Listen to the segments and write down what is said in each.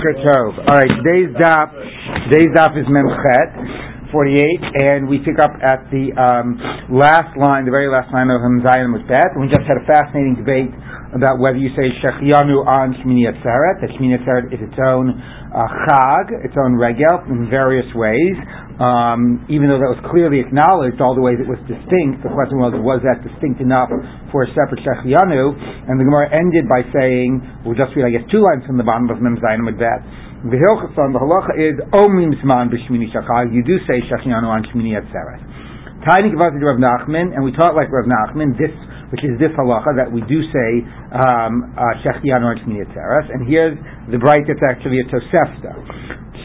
Tov. All right, today's daf, today's daf is Memchet, 48, and we pick up at the um, last line, the very last line of Hamzayin with Bet. We just had a fascinating debate about whether you say Shechianu on Shmini Atzeret, that Shmini Atzeret is its own uh, chag, its own regel, in various ways. Um, even though that was clearly acknowledged, all the ways it was distinct, the question was, was that distinct enough for a separate Shechianu? And the Gemara ended by saying, we'll just read, I guess, two lines from the bottom of Mem Zayin that. The the halacha is omim zman b'shmini shachag. You do say Shechianu on Shmini Atzeret. Tiny Gavati Rav Nachman, and we taught like Rav Nachman, this which is this halacha that we do say um, uh, Shechianu on Shmini Atzeres, and here's the Brayta that's actually a Tosefta.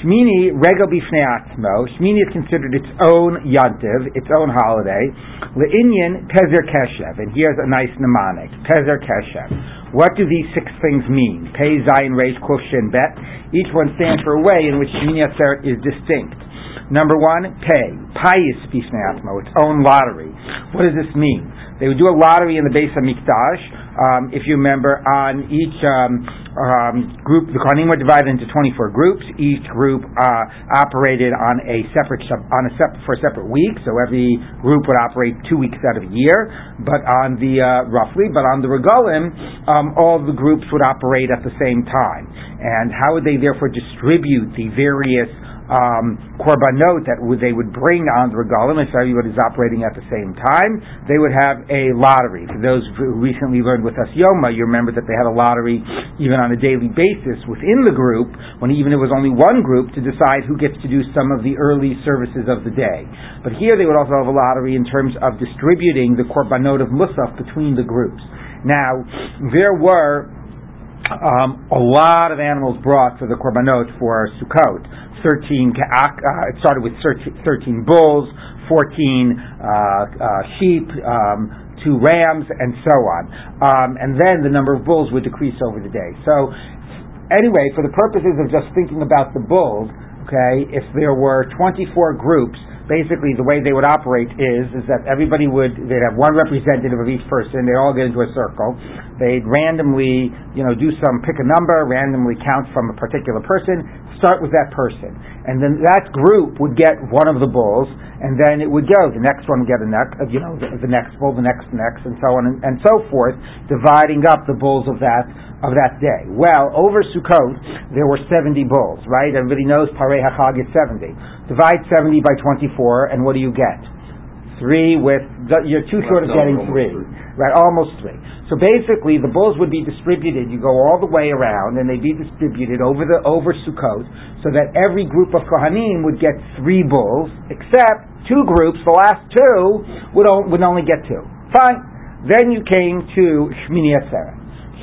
Shmini regal bifnei atzmo. Shmini is considered its own yantiv, its own holiday. Le'inyan pezer keshev, and here's a nice mnemonic: pezer keshev. What do these six things mean? Pei, zayin, reish, kuf, shin, bet. Each one stands for a way in which Shmini Atzeret is distinct. Number one, pay. Payis bifnei atzmo, its own lottery. What does this mean? They would do a lottery in the Beis HaMikdash. Um, if you remember, on each um, um, group, the Kohanim were divided into 24 groups. Each group uh, operated on a separate on a for a separate week. So every group would operate two weeks out of a year. But on the uh, roughly, but on the regalim, um, all the groups would operate at the same time. And how would they therefore distribute the various um, korbanot that would, they would bring on the regalim, if everybody is operating at the same time, they would have a lottery. For those who recently learned with us Yoma, you remember that they had a lottery even on a daily basis within the group, when even it was only one group, to decide who gets to do some of the early services of the day. But here they would also have a lottery in terms of distributing the korbanot of Musaf between the groups. Now, there were um, a lot of animals brought for the korbanot for Sukkot. 13, uh, it started with 13 bulls, 14 uh, uh, sheep, um, two rams, and so on. Um, and then the number of bulls would decrease over the day. So, anyway, for the purposes of just thinking about the bulls, okay, if there were 24 groups, basically the way they would operate is is that everybody would they'd have one representative of each person. They all get into a circle. They'd randomly, you know, do some pick a number, randomly count from a particular person, start with that person. And then that group would get one of the bulls, and then it would go. The next one would get a neck, you know, the, the next bull, the next next, and so on and, and so forth, dividing up the bulls of that of that day. Well, over Sukkot, there were 70 bulls, right? Everybody knows Parei HaChag is 70. Divide 70 by 24, and what do you get? Three with, you're too short of getting three. Right, almost three. So basically, the bulls would be distributed. You go all the way around, and they'd be distributed over the over Sukkot, so that every group of Kohanim would get three bulls, except two groups. The last two would, would only get two. Fine. Then you came to Shmini Atzeret.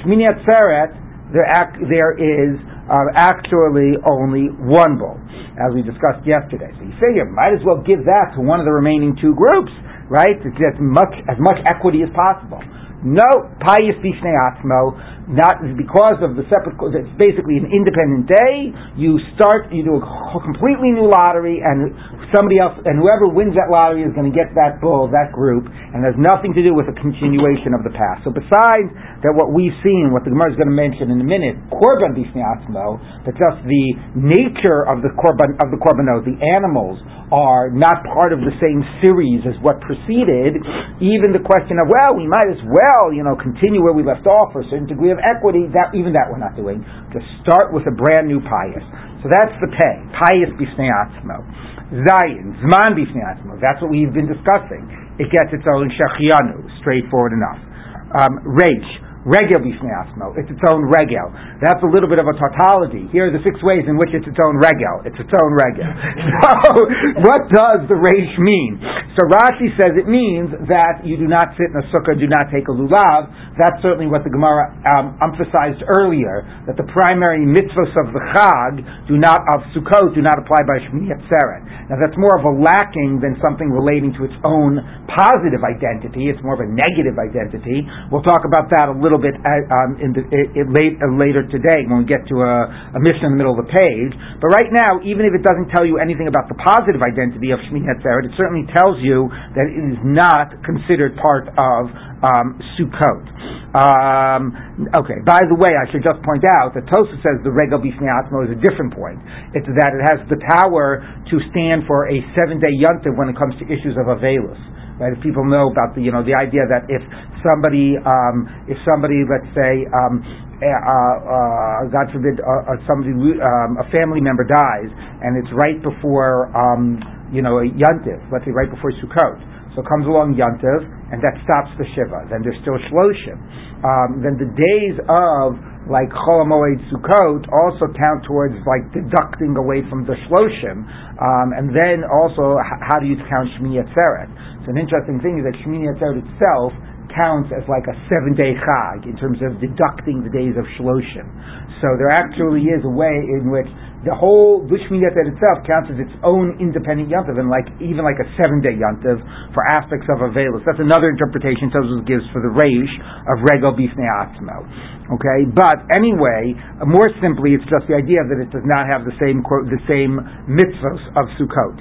Shmini Atzeret, there, there is uh, actually only one bull, as we discussed yesterday. So you figure, might as well give that to one of the remaining two groups right? To get much as much equity as possible. No, payis bifnei atzmo, not because of the separate. It's basically an independent day. You start, you do a completely new lottery, and somebody else, and whoever wins that lottery is going to get that bull, that group, and has nothing to do with the continuation of the past. So besides that, what we've seen, what the Gemara is going to mention in a minute, korban bifnei atzmo, that just the nature of the korban of the korbanot, the animals are not part of the same series as what preceded, even the question of, well, we might as well, you know, continue where we left off for a certain degree of equity, that even that we're not doing. To start with a brand new payis. So that's the pay. Payis bifnei Zayin, zman bifnei atzmo. That's what we've been discussing. It gets its own shechianu, straightforward enough. Um, Regel b'shnei It's its own regel. That's a little bit of a tautology. Here are the six ways in which it's its own regel. It's its own regel. so, what does the reish mean? So Rashi says it means that you do not sit in a sukkah, do not take a lulav. That's certainly what the Gemara um, emphasized earlier, that the primary mitzvahs of the Chag do not, of Sukkot, do not apply by Shmini Atzeret. Now that's more of a lacking than something relating to its own positive identity. It's more of a negative identity. We'll talk about that a little little bit uh, um, in the, it, it late, uh, later today when we get to a, a Mishnah in the middle of the page. But right now, even if it doesn't tell you anything about the positive identity of Shmini Atzeret, it certainly tells you that it is not considered part of um, Sukkot. Um, okay, by the way, I should just point out that Tosa says the Regal Bifnei Atzmo is a different point. It's that it has the power to stand for a seven-day yontiv when it comes to issues of Avelus. Right? If people know about the, you know, the idea that if somebody, um, if somebody, let's say, um, uh, uh, God forbid, uh, uh somebody, um, a family member dies, and it's right before, um, you know, a yontiv, let's say right before Sukkot. So comes along Yantiv, and that stops the Shiva. Then there's still Shloshim. Um, then the days of like Chol Moed Sukkot also count towards like deducting away from the Shloshim. Um, and then also, h- how do you count Shmini Atzeret? So an interesting thing is that Shmini Atzeret itself counts as like a seven day chag in terms of deducting the days of Shloshim. So there actually is a way in which the whole Bishmi Yeter itself counts as its own independent yantiv, and like even like a seven day yantiv for aspects of Avelus. That's another interpretation Tosfos gives for the reish of Regal Bifnei Atzmo. Okay, but anyway, more simply, it's just the idea that it does not have the same the same mitzvos of Sukkot.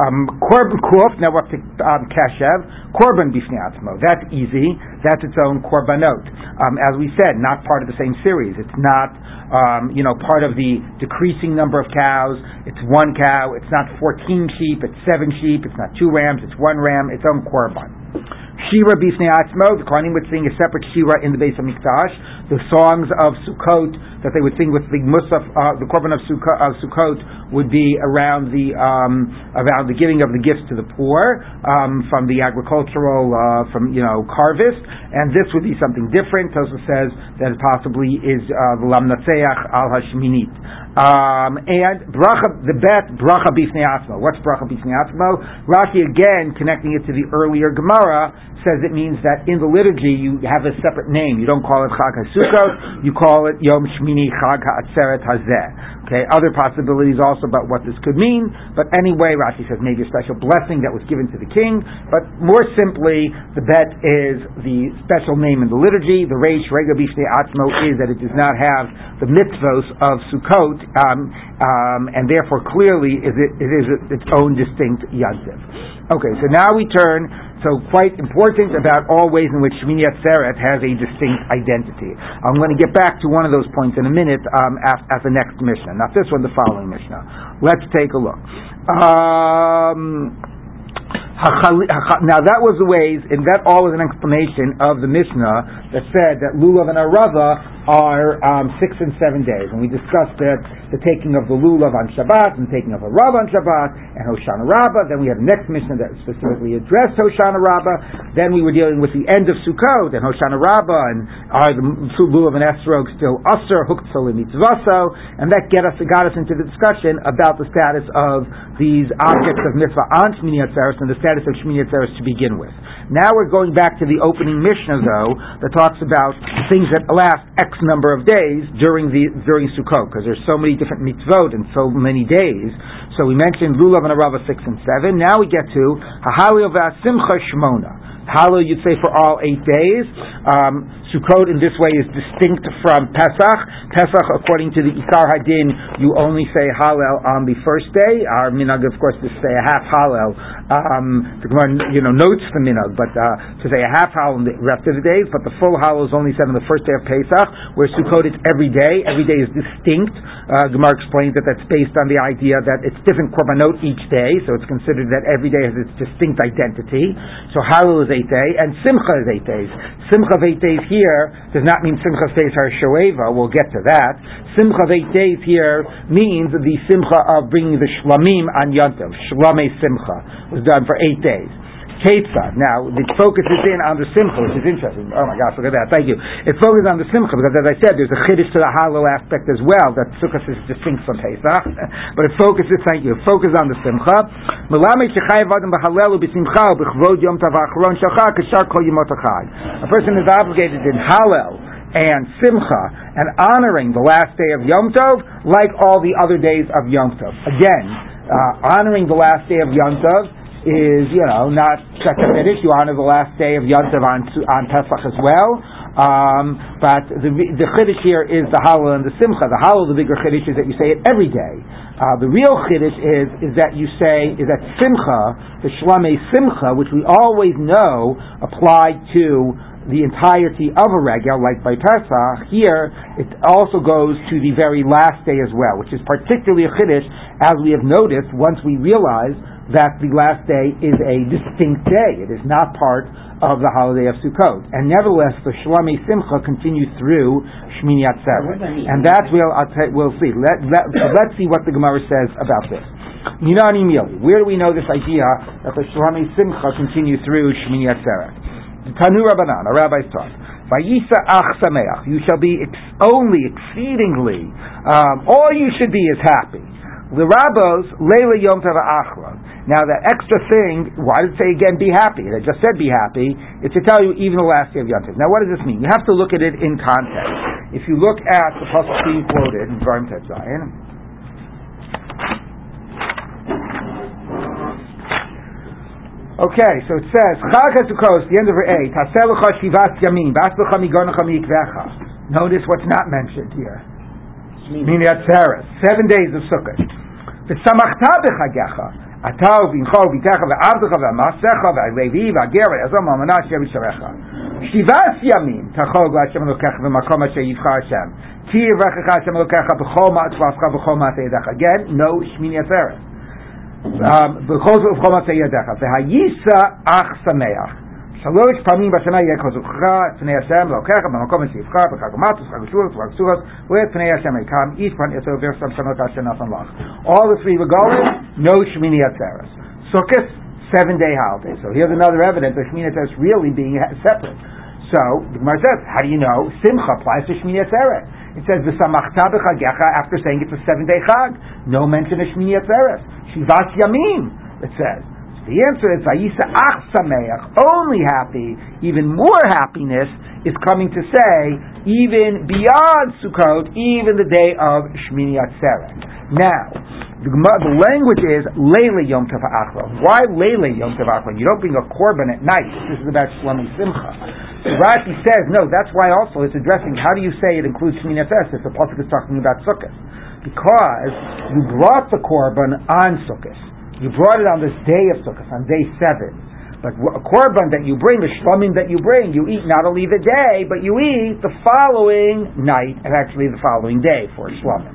Um, korban kuf. Now up to um, kashev. Korban bifnei atzmo. That's easy. That's its own korbanot. Um, as we said, not part of the same series. It's not um, you know part of the decreasing number of cows. It's one cow. It's not fourteen sheep. It's seven sheep. It's not two rams. It's one ram. Its own korban. Shira bifnei atzmo. The Kohanim would sing a separate shira in the Beis HaMikdash. The songs of Sukkot that they would sing with the Musaf, uh, the korban of, Sukkot, Sukkot would be around the um, around the giving of the gifts to the poor um, from the agricultural uh, from you know harvest, and this would be something different. Tosa says that it possibly is uh, the lamnatseach al hashminit. Um, and bracha, the bet bracha bifnei atzmo. What's bracha bifnei atzmo? Rashi again connecting it to the earlier Gemara says it means that in the liturgy you have a separate name. You don't call it Chag HaSukkot, you call it Yom Shmini Mini Chag Ha'atzeret Hazeh. Okay, other possibilities also about what this could mean, but anyway, Rashi says maybe a special blessing that was given to the king, but more simply, the bet is the special name in the liturgy. The Reish Rega Bishne Atzmo is that it does not have the mitzvos of Sukkot, um, um, and therefore clearly is it, it is its own distinct yontif. Okay, so now we turn so quite important about all ways in which Shmini Atzeret has a distinct identity. I'm going to get back to one of those points in a minute um, at, at, the next Mishnah. Not this one, the following Mishnah. Let's take a look. Now that was the ways, and that all was an explanation of the Mishnah that said that lulav and arava are um, six and seven days. And we discussed that the taking of the lulav on Shabbat and taking of arava on Shabbat and Hoshana Rabbah. Then we had the next Mishnah that specifically addressed Hoshana Rabbah. Then we were dealing with the end of Sukkot and Hoshana Rabbah and are the lulav and esrog still usher huktzol mitzvaso. And that get us, got us into the discussion about the status of these objects of mitzvah on Shmini and the status of Shmini Atzeres to begin with. Now we're going back to the opening Mishnah, though, that talks about things that last X number of days during the during Sukkot, because there's so many different mitzvot and so many days. So we mentioned Lulav and Arava six and seven. Now we get to Hahalio Simcha Shmona. Hallel you'd say for all eight days. Um, Sukkot in this way is distinct from Pesach. Pesach, according to the Ikar Hadin, you only say Hallel on the first day. Our minhag, of course, to say a half Hallel. Um, the Gemara, you know, notes the minhag, but uh, to say a half Hallel on the rest of the days. But the full Hallel is only said on the first day of Pesach, where Sukkot is every day. Every day is distinct. Uh, Gemara explains that that's based on the idea that it's different korbanot each day, so it's considered that every day has its distinct identity. So Hallel is eight and Simcha is eight days. Simcha days here does not mean Simcha her Shoeva. We'll get to that. Simcha days here means the Simcha of bringing the Shlamim on Yontav. Shlame Simcha was done for eight days. Ketzad. Now, the focus is in on the Simcha, which is interesting. Oh my gosh, look at that. Thank you. It focuses on the Simcha because, as I said, there's a Chiddush to the Hallel aspect as well that Sukkot is distinct from Pesach. but it focuses, thank you, it focuses on the Simcha. A person is obligated in Hallel and Simcha and honoring the last day of Yom Tov like all the other days of Yom Tov. Again, uh, honoring the last day of Yom Tov is, you know, not finish. You honor the last day of Yontav on, on Pesach as well. Um, but the, the Chiddush here is the Hallel and the Simcha. The Hallel, the bigger Chiddush, is that you say it every day. Uh, the real Chiddush is, is that you say, is that Simcha, the Shlame Simcha, which we always know applied to the entirety of a regel, like by Pesach, here it also goes to the very last day as well, which is particularly a chiddush, as we have noticed once we realize that the last day is a distinct day. It is not part of the holiday of Sukkot. And nevertheless, the Shlami Simcha continues through Shmini Atzeret. And that's we'll, we'll see. Let, let, let's see what the Gemara says about this. Minani Mili. Where do we know this idea that the Shlami Simcha continues through Shmini Atzeret? Tanu Rabbanan, a rabbi's taught. Vayisa ach sameach. You shall be ex- only exceedingly. Um, all you should be is happy. The rabbos leila yom tov achron. Now that extra thing, why did it say again, be happy? It just said be happy. It's to tell you even the last day of Yom Tov. Now what does this mean? You have to look at it in context. If you look at the pasuk being quoted in Dvarim Tetzayin, Okay, so it says, Chag HaSukkos, the end of her A, Taselecha Shivas Yamin, Baslecha Migonecha Mikvecha. Notice what's not mentioned here. Mini Atzeres, seven days of Sukkot. V'samachta b'chagecha, אתה ובנך וביתך ועבדך ועמסך והלוי והגר והעזר מאמנה אשר בשעריך. שבעת ימים תחוג להשם אלוקיך במקום אשר יבחר השם. כי יברכך השם אלוקיך בכל מעצבך ובכל מעשה ידיך. Again, no שמיני עצרת. בכל זאת ובכל מעשה ידיך. והייסע אך שמח. שלוש פעמים בשנה יהיה כזוכך את פני השם לאוקיך במקום שיבחר בחג ומטוס, חג ושבועות, בחג סוכות ואת פני השם יקם איש פן יצא ורסם שנות אשר נתן לך. All the three regalim, no Shmini Atzeres. Sukkot, seven day holiday. So here's another evidence of Shmini Atzeres really being separate. So the Gemara says, how do you know Simcha applies to Shmini Atzeret? It says v'samachta b'chagecha after saying it's a seven day chag. No mention of Shmini Atzeres. Shivas Yamim. It says. The answer is Vayisa Ach Sameach, only happy, even more happiness is coming to say, even beyond Sukkot, even the day of Shmini Atzeret. Now, the, language is Leila Yom Tov Achron. Why Leila Yom Tov Achron? You don't bring a korban at night. This is about Shlomi Simcha. So Rashi says, no, that's why also it's addressing, how do you say it includes Shmini Atzeret if the Pasuk is talking about Sukkot? Because you brought the korban on Sukkot. You brought it on this day of Sukkot, on day seven. But a korban that you bring, the shlomim that you bring, you eat not only the day, but you eat the following night, and actually the following day for shlomim.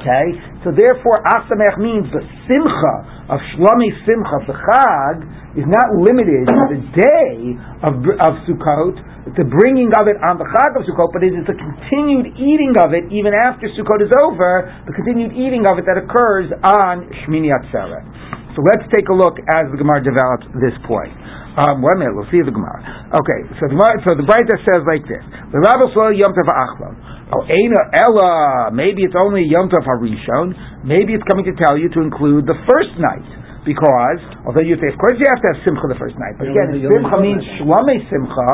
Okay? So therefore, Asamech means the simcha of shlomi simcha, the chag, is not limited to the day of, of Sukkot, the bringing of it on the chag of Sukkot, but it is the continued eating of it even after Sukkot is over, the continued eating of it that occurs on Shmini Atzeret. So let's take a look as the Gemara develops this point. Um, one minute, we'll see the Gemara. Okay, so the so the Brayta says like this: The Rabbi Yom Tov Achron. Oh, Ella. Maybe it's only Yom Tov Harishon. Maybe it's coming to tell you to include the first night. Because, although you say, of course you have to have Simcha the first night, but again, if Simcha means Shlame Simcha,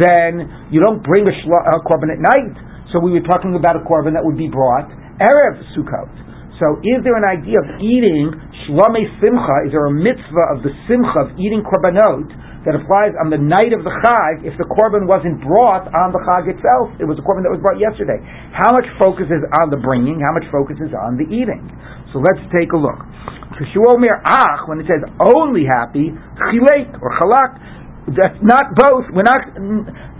then you don't bring a, shla, a korban at night. So we were talking about a korban that would be brought Erev Sukkot. So is there an idea of eating Shlame Simcha? Is there a mitzvah of the Simcha of eating korbanot that applies on the night of the Chag if the korban wasn't brought on the Chag itself? It was a korban that was brought yesterday. How much focus is on the bringing? How much focus is on the eating? So let's take a look. Ach, when it says only happy, chilek or chalak, that's not both. We're not.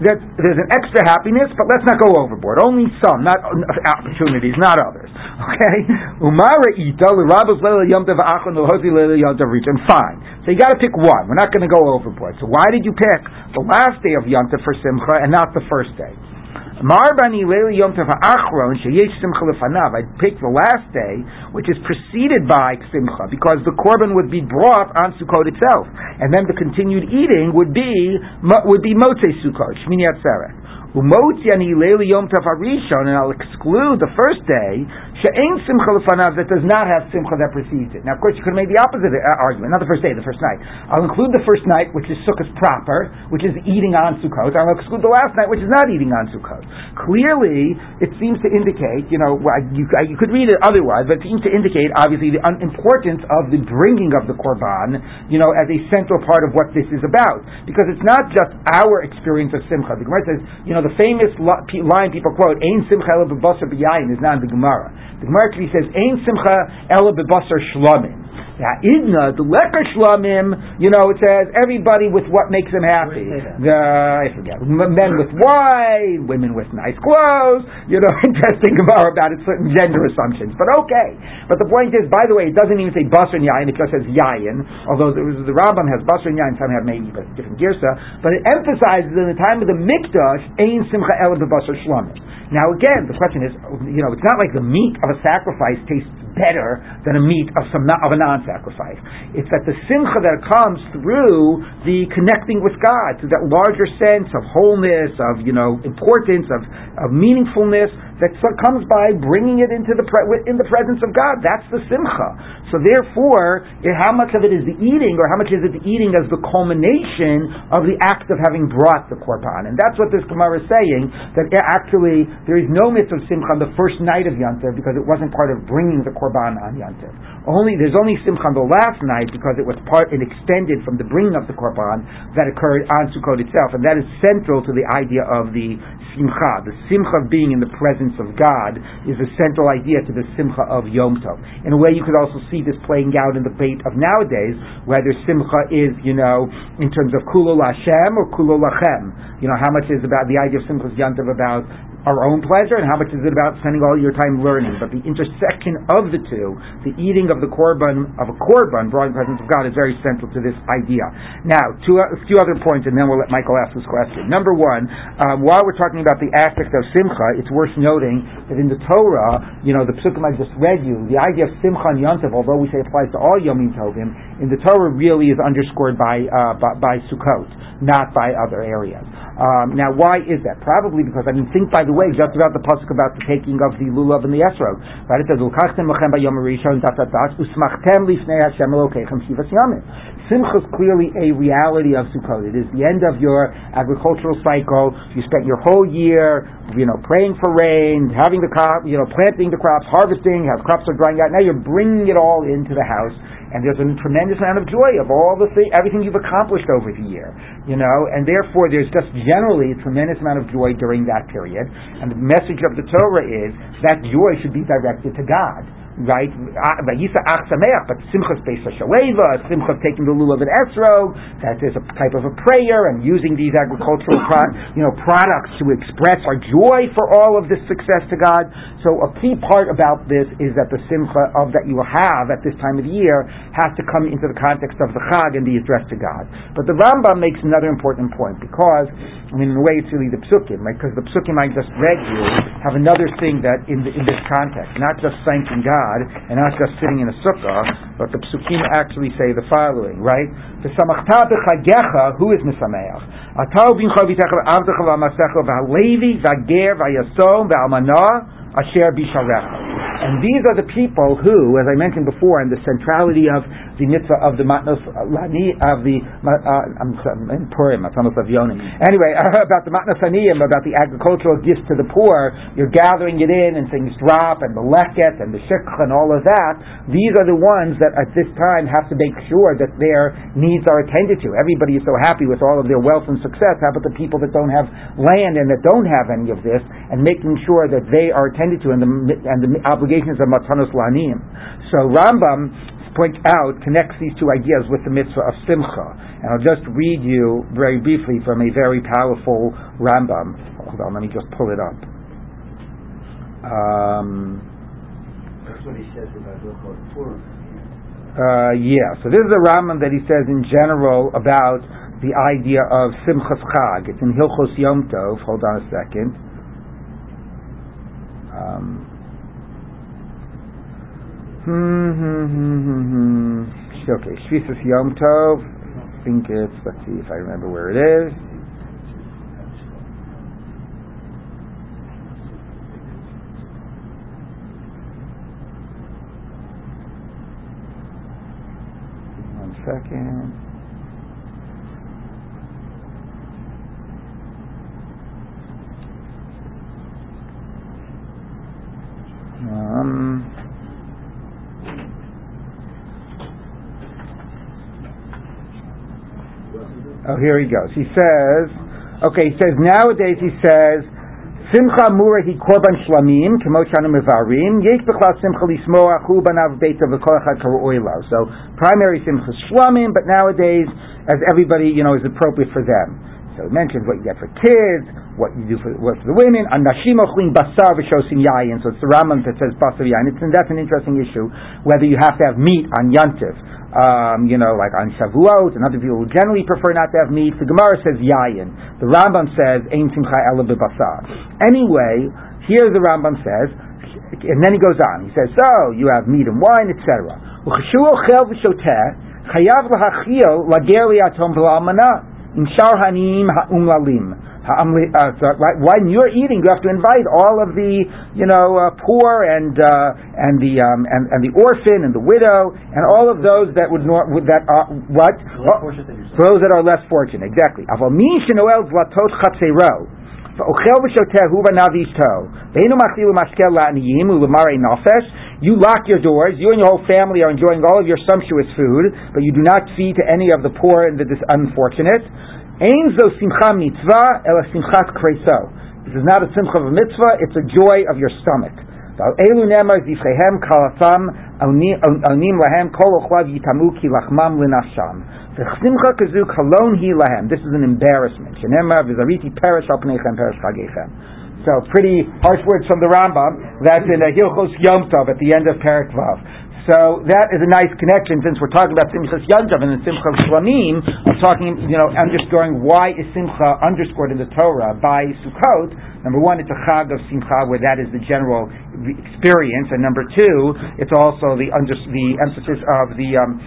That there's an extra happiness, but let's not go overboard. Only some, not opportunities, not others. Okay. Umara ita l'rabos leila yom tov achon l'hosi leila yom tov. Fine. So you got to pick one. We're not going to go overboard. So why did you pick the last day of yom for simcha and not the first day? Marbani Leil Yom Tov Achron Sheyesh Simcha Lefanav. I'd pick the last day, which is preceded by Simcha, because the korban would be brought on Sukkot itself, and then the continued eating would be would be Motzei Sukkot Shmini Atzeret. Umotziani Leil Yom Tov Harishon, and I'll exclude the first day She'ain simcha lefanav that does not have simcha that precedes it. Now, of course, you could have made the opposite uh, argument. Not the first day, the first night. I'll include the first night, which is sukkot proper, which is eating on Sukkot. I'll exclude the last night, which is not eating on Sukkot. Clearly, it seems to indicate, you know, you, you could read it otherwise, but it seems to indicate, obviously, the importance of the bringing of the korban, you know, as a central part of what this is about. Because it's not just our experience of simcha. The Gemara says, you know, the famous line people quote, "Ein simcha is not in the Gemara. The Gemara says, Ein simcha ela bebasar shlamim. Idna, the lecher shlamim, you know, it says everybody with what makes them happy. The, I forget, men with wine, women with nice clothes, you know, interesting Gemara about it, certain gender assumptions. But okay. But the point is, by the way, it doesn't even say basar and yayin, it just says yayin, although the, the Rambam has basar and yayin, some have maybe a different girsa, but it emphasizes in the time of the Mikdash, ain simcha el basar shlamim. Now again, the question is, you know, it's not like the meat of a sacrifice tastes better than a meat of some of a non-sacrifice. It's that the simcha that comes through the connecting with God, through that larger sense of wholeness, of you know importance, of, of meaningfulness that comes by bringing it into the pre- in the presence of God. That's the simcha. So therefore, how much of it is the eating, or how much is it the eating as the culmination of the act of having brought the korban? And that's what this Gemara is saying. That actually there is no mitzvah of simcha on the first night of Yantav because it wasn't part of bringing the korban on Yantav. Only there's only simcha on the last night because it was part and extended from the bringing of the korban that occurred on Sukkot itself, and that is central to the idea of the simcha. The simcha of being in the presence of God is a central idea to the simcha of Yom Tov. In a way, you could also see this playing out in the debate of nowadays, whether simcha is, you know, in terms of kulo Hashem or kulo lachem. You know, how much is about the idea of simcha Yom Tov about our own pleasure, and how much is it about spending all your time learning? But the intersection of the two, the eating of the korban of a korban, brought in the presence of God, is very central to this idea. Now, two, a few other points, and then we'll let Michael ask this question. Number one, um, while we're talking about the aspect of simcha, it's worth noting that in the Torah, you know, the psukim I just read you, the idea of simcha and yontav, although we say applies to all yomim tovim, in the Torah really is underscored by uh, by, by Sukkot, not by other areas. Um, now, why is that? Probably because I mean, think by the way, just about the pasuk about the taking of the lulav and the esrog. Right? It says, "Ulkachtem lachem bayom rishon dat dat dat usmachtem lifnei Hashem elokechem shivas yamim." Simcha is clearly a reality of Sukkot. It is the end of your agricultural cycle. You spent your whole year, you know, praying for rain, having the crop, you know, planting the crops, harvesting. Have crops are drying out. Now you're bringing it all into the house and there's a tremendous amount of joy of all the thing, everything you've accomplished over the year, you know, and therefore there's just generally a tremendous amount of joy during that period. And the message of the Torah is that joy should be directed to God right? Ah, Vayisa Ach Sameach, but Simchas Beis Hashaleva, Simcha taking the lulav and esro, that is a type of a prayer and using these agricultural pro- you know products to express our joy for all of this success to God. So a key part about this is that the Simcha of that you have at this time of the year has to come into the context of the Chag and be addressed to God. But the Rambam makes another important point because I mean in a way it's really the Psukim, right? Because the Psukim I just read you have another thing that in the, in this context, not just thanking God And not just sitting in a sukkah, but the psukim actually say the following, right? Who is Misameach? Atau bincha v'techa v'avdecha v'amasecha v'halevi v'ager v'yasom v'almanah asher bisharecha. And these are the people who, as I mentioned before, and the centrality of the mitzvah of the matnos lani of the uh, I'm, in Purim, matnos of Yonim. Anyway, about the matnos aniyim, about the agricultural gifts to the poor, you're gathering it in and things drop and the leket and the shikh and all of that. These are the ones that at this time have to make sure that their needs are attended to. Everybody is so happy with all of their wealth and success. How about the people that don't have land and that don't have any of this, and making sure that they are attended to and the and the obligations of matanos lanim. So Rambam points out connects these two ideas with the mitzvah of simcha. And I'll just read you very briefly from a very powerful Rambam. Hold on, let me just pull it up. Um, That's what he says about Purim. Uh, yeah, so this is a Rambam that he says in general about the idea of Simchas Chag. It's in Hilchos Yom Tov. Hold on a second. Um, Mm-hmm, mm-hmm, mm-hmm, okay, Shvisas Yom Tov. I think it's, let's see if I remember where it is. One second. Um, oh, here he goes. He says, okay, he says, nowadays he says, Simcha mura hi korban shlamim, kemot shanu mevarim. Yesh b'chlal simcha lismoach hu banav beita v'kol echad karu'oilo. So primary simcha shlamim, but nowadays, as everybody you know is appropriate for them. So it mentions what you get for kids, what you do for, what for the women. Anashim ochlin basar v'shosim yayin. So it's the Rambam that says basar yayin. It's, and that's an interesting issue whether you have to have meat on yantiv um, you know, like on Shavuot, and other people generally prefer not to have meat. The Gemara says yayin. The Rambam says ein simcha ela basar. Anyway, here the Rambam says, and then he goes on. He says, so you have meat and wine, etc. Chayav lager liatom shar hanim ha'umlalim. Uh, right, when you're eating, you have to invite all of the, you know, uh, poor and uh, and the um, and, and the orphan and the widow and all of those that would nor- that are what well, those that are less fortunate. Exactly. You lock your doors. You and your whole family are enjoying all of your sumptuous food, but you do not feed to any of the poor and the unfortunate. Ein zo simcha mitzvah. This is not a simcha of a mitzvah, it's a joy of your stomach. Elu nemar zifrehem kalatam onim lahem kol lachmam lahem. This is an embarrassment. So pretty harsh words from the Rambam. That's in a Hilchos Yom Tov at the end of Perak Vav. So that is a nice connection since we're talking about Simchas Yom Tov and the Simcha Shlamim. I'm talking, you know, underscoring why is Simcha underscored in the Torah by Sukkot. Number one, it's a Chag of Simcha where that is the general experience, and number two, it's also the under, the emphasis of the um,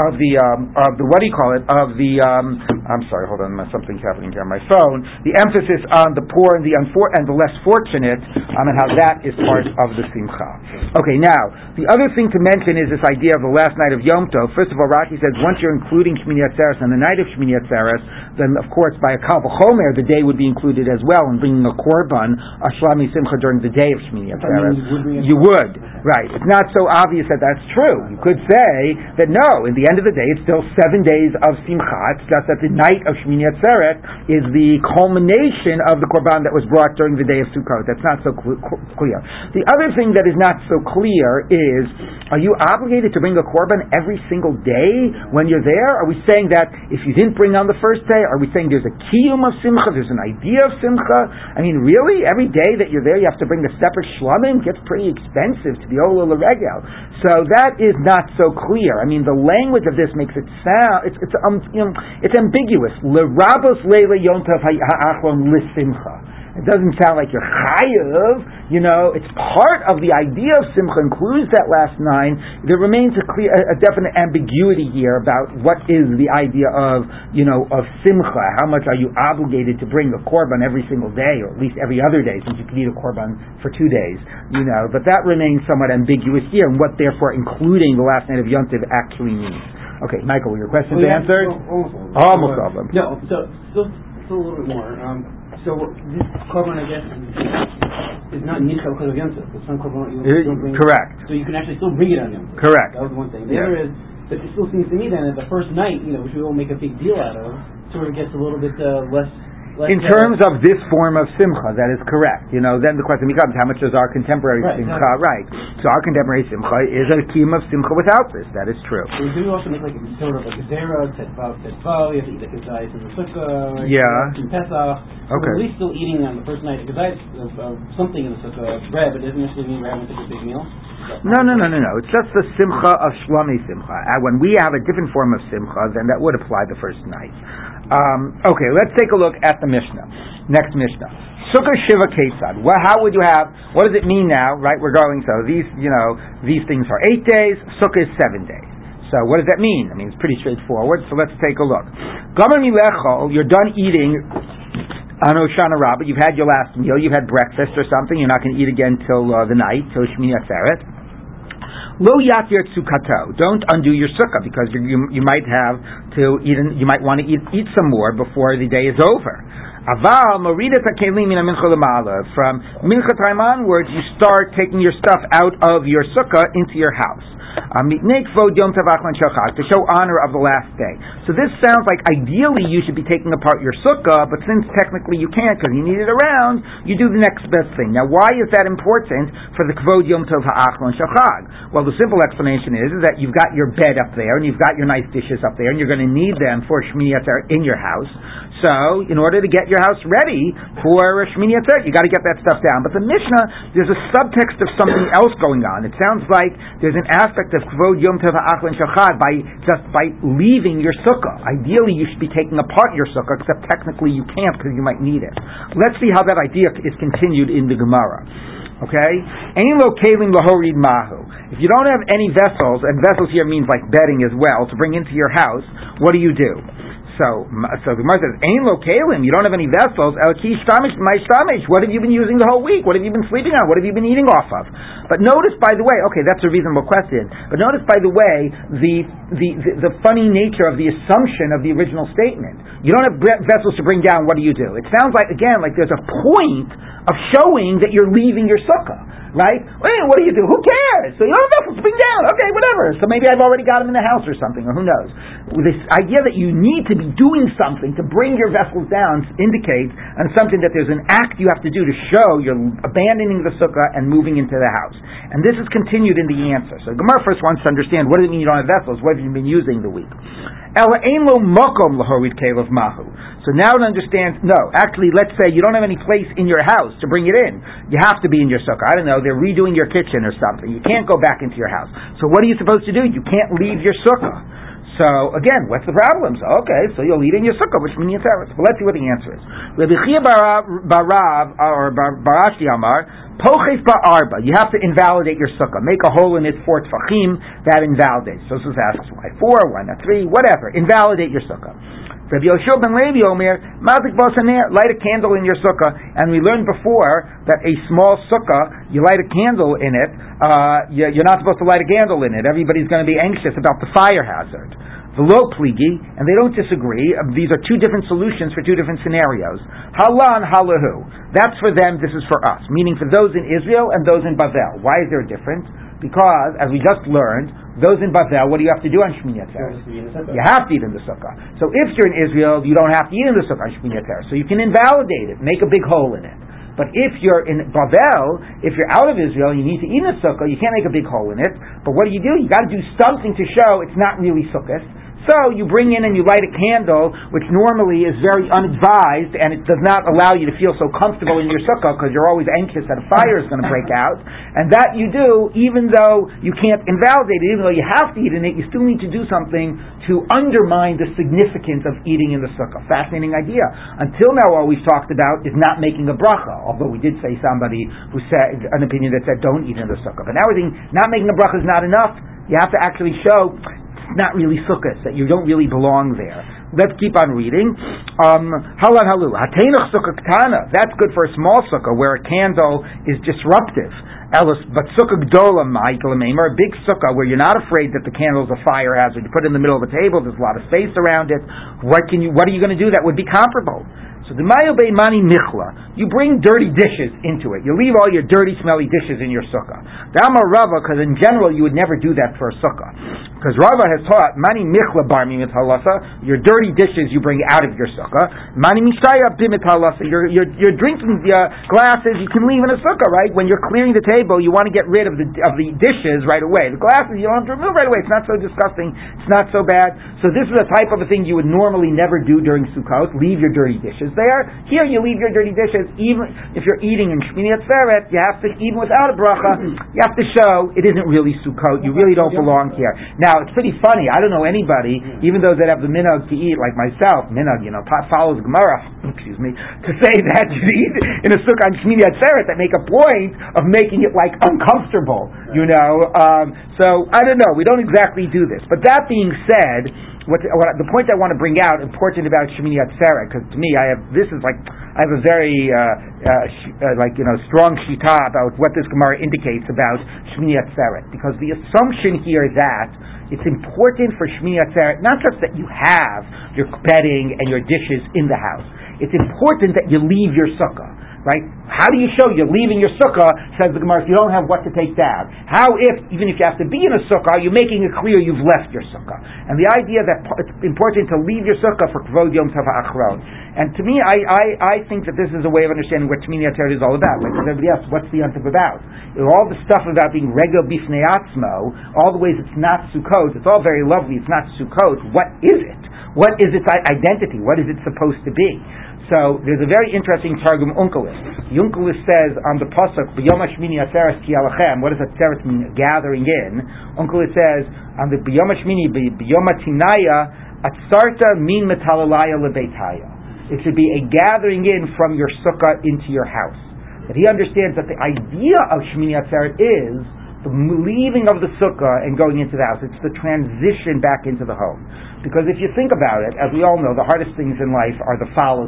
of the um, of the what do you call it of the um, I'm sorry, hold on, something's happening here on my phone. The emphasis on the poor and the unfor- and the less fortunate, um, and how that is part of the simcha. Okay, now the other thing to mention is this idea of the last night of Yom Tov. First of all, Rashi says once you're including Shmini Atzeres on the night of Shmini Atzeres, then of course by a Kal V'chomer the day would be included as well in bringing a korban, a Shlami Simcha during the day of Shmini Atzeres. You would, right? It's not so obvious that that's true. You could say that no, in the end of the day, it's still seven days of Simcha. It's just that the night of Shmini Atzeret is the culmination of the Korban that was brought during the day of Sukkot. That's not so cl- clear. The other thing that is not so clear is, are you obligated to bring a Korban every single day when you're there? Are we saying that if you didn't bring on the first day, are we saying there's a kiyum of Simcha, there's an idea of Simcha? I mean, really? Every day that you're there, you have to bring the separate shlamim? Gets pretty expensive to be Ola Regel. So that is not so clear. I mean, the language of this makes it sound it's it's um, you know, it's ambiguous. Leila ha'achron lisimcha. It doesn't sound like you're chayiv. You know, it's part of the idea of simcha includes that last nine. There remains a clear, a, definite ambiguity here about what is the idea of you know of simcha. How much are you obligated to bring a korban every single day, or at least every other day, since you can eat a korban for two days. You know, but that remains somewhat ambiguous here, and what therefore including the last night of yontiv actually means. Okay, Michael, were your questions well, yeah, answered? Almost, almost all of them. No, so still, still a little bit more. Um, so this korban, I guess, is not nichel because of Yom Tov. some korban you don't bring. Correct. So you can actually still bring it on Yom Tov. Correct. That was one thing. The yeah. other is, but it still seems to me then that the first night, you know, which we all make a big deal out of, sort of gets a little bit uh, less in terms of this form of simcha, that is correct. You know, then the question becomes, how much does our contemporary right, simcha? Exactly. Right. So our contemporary simcha is a kiyum of simcha without this. That is true. So do you also make like a sort of like a zera, tetvav, tetvav? You have to eat the kazayis in the sukkah. Yeah. In Pesach. Okay. At least still eating on the first night of kazayis of, of something in the sukkah, bread, but it doesn't necessarily mean we're having such a big meal. No, no, no, no, no. It's just the simcha of shlami simcha. And when we have a different form of simcha, then that would apply the first night. Um, okay, let's take a look at the Mishnah. Next Mishnah. Sukkah Shiva Kesad. Well, how would you have, what does it mean now, right? We're going, so these, you know, these things are eight days, Sukkah is seven days. So what does that mean? I mean, it's pretty straightforward, so let's take a look. Gomer Milechol, you're done eating on Oshana Rabbah, you've had your last meal, you've had breakfast or something, you're not going to eat again till uh, the night, till Shmini Atzeret. Lo yatir tzukato. Don't undo your sukkah because you, you, you might have to eat. You might want to eat, eat some more before the day is over. Aval morida takelim min From mincha time onwards, you start taking your stuff out of your sukkah into your house to show honor of the last day. So this sounds like ideally you should be taking apart your sukkah, but since technically you can't because you need it around, you do the next best thing. Now, why is that important for the Kvod Yom Tov Ha'achlon Shachag? Well, the simple explanation is, is that you've got your bed up there and you've got your nice dishes up there and you're going to need them for Shmini in your house. So, in order to get your house ready for a Shmini Atzeret, you got to get that stuff down. But the Mishnah, there's a subtext of something else going on. It sounds like there's an aspect of Kvod Yom Tov Ha'achlon Shachag by just by leaving your sukkah. Ideally, you should be taking apart your sukkah, except technically you can't because you might need it. Let's see how that idea is continued in the Gemara. Okay? Any localing lahorid mahu. If you don't have any vessels, and vessels here means like bedding as well, to bring into your house, what do you do? So, so the Gemara says, "Ain lokalim." You don't have any vessels. El shtamish my shtamish. What have you been using the whole week? What have you been sleeping on? What have you been eating off of? But notice, by the way, okay, that's a reasonable question. But notice, by the way, the the the, the funny nature of the assumption of the original statement. You don't have vessels to bring down. What do you do? It sounds like again like there's a point of showing that you're leaving your sukkah right? Well, what do you do? Who cares? So you don't have vessels, bring down. Okay, whatever. So maybe I've already got them in the house or something, or who knows. This idea that you need to be doing something to bring your vessels down indicates something that there's an act you have to do to show you're abandoning the sukkah and moving into the house. And this is continued in the answer. So Gemara first wants to understand what does it mean you don't have vessels? What have you been using the week? So now it understands, no, actually, let's say you don't have any place in your house to bring it in. You have to be in your sukkah. I don't know, they're redoing your kitchen or something. You can't go back into your house. So what are you supposed to do? You can't leave your sukkah. So again, what's the problem? So okay, so you'll eat in your sukkah, which means. But let's see what the answer is. Rabbi Chia Barav or Barashi Amar Poches ba'arba. You have to invalidate your sukkah. Make a hole in it for tfachim. That invalidates. So this is asks why four, why not three, whatever. Invalidate your sukkah. Rabbi Yoshua ben Levi Omer, Mazik Basaner, light a candle in your sukkah. And we learned before that a small sukkah, you light a candle in it, uh, you're not supposed to light a candle in it. Everybody's going to be anxious about the fire hazard The low pligi, and they don't disagree. Um, these are two different solutions for two different scenarios. Hala and halahu. That's for them, this is for us. Meaning for those in Israel and those in Bavel. Why is there a difference? Because, as we just learned, those in Bavel, what do you have to do on Shmini Atzeres? You have to eat in the sukkah. So if you're in Israel, you don't have to eat in the sukkah on Shmini Atzeres. So you can invalidate it, make a big hole in it. But if you're in Bavel, if you're out of Israel, you need to eat in a sukkah, you can't make a big hole in it. But what do you do? You got to do something to show it's not really sukkah. So you bring in and you light a candle, which normally is very unadvised, and it does not allow you to feel so comfortable in your sukkah because you're always anxious that a fire is going to break out. And that you do, even though you can't invalidate it, even though you have to eat in it, you still need to do something to undermine the significance of eating in the sukkah. Fascinating idea. Until now, all we've talked about is not making a bracha, although we did say somebody who said an opinion that said don't eat in the sukkah. But now we're saying not making a bracha is not enough. You have to actually show not really sukkah, that you don't really belong there. Let's keep on reading. Um, halan halu. Hatenach sukkah. That's good for a small sukkah where a candle is disruptive. But sukkah gdola or a big sukkah where you're not afraid that the candle is a fire hazard. You put it in the middle of the table. There's a lot of space around it. What can you? What are you going to do that would be comparable? So the mayobe mani michla, you bring dirty dishes into it. You leave all your dirty, smelly dishes in your sukkah. Dama Rava, because in general you would never do that for a sukkah. Because Rava has taught mani michla barmi mit halasa, your dirty dishes you bring out of your sukkah. Mani mishaya bimit halasa, your your your drinking uh, glasses you can leave in a sukkah, right? When you're clearing the table, you want to get rid of the of the dishes right away. The glasses you don't have to remove right away. It's not so disgusting. It's not so bad. So this is a type of a thing you would normally never do during Sukkot. Leave your dirty dishes there. Here you leave your dirty dishes, even if you're eating in Shmini Atzeret, you have to, even without a bracha, you have to show it isn't really Sukkot. You really don't belong here. Now, it's pretty funny. I don't know anybody, even those that have the minhag to eat, like myself, minhag, you know, follows Gemara, excuse me, to say that you eat in a Sukkah on Shmini Atzeret that make a point of making it like uncomfortable, you know. Um, so, I don't know. We don't exactly do this. But that being said, what, what, the point I want to bring out important about Shemini Atzeret, because to me, I have this is like I have a very uh, uh, sh- uh, like you know strong shita about what this Gemara indicates about Shemini Atzeret, because the assumption here is that it's important for Shemini Atzeret not just that you have your bedding and your dishes in the house. It's important that you leave your sukkah right? How do you show you're leaving your sukkah? Says the Gemara, if you don't have what to take down. How if, even if you have to be in a sukkah, you're making it clear you've left your sukkah? And the idea that it's important to leave your sukkah for Kvod Yom Tov Achron. And to me, I, I, I think that this is a way of understanding what Shmini Atzeret is all about. Like everybody else, what's the Yom about? All the stuff about being Rego Bifnei Atzmo, all the ways it's not Sukkot, it's all very lovely, it's not Sukkot. What is it? What is its identity? What is it supposed to be? So there's a very interesting Targum Onkelos. Onkelos says on the pasuk B'yom Hashmini Aseres Tialachem. What does Aseres mean? Gathering in. Onkelos says on the B'yom Hashmini B'yom Tinaya Atzarta min metalalaya lebeitaya. It should be a gathering in from your sukkah into your house. That he understands that the idea of Shmini Atzeret is the leaving of the sukkah and going into the house. It's the transition back into the home. Because if you think about it, as we all know, the hardest things in life are the follow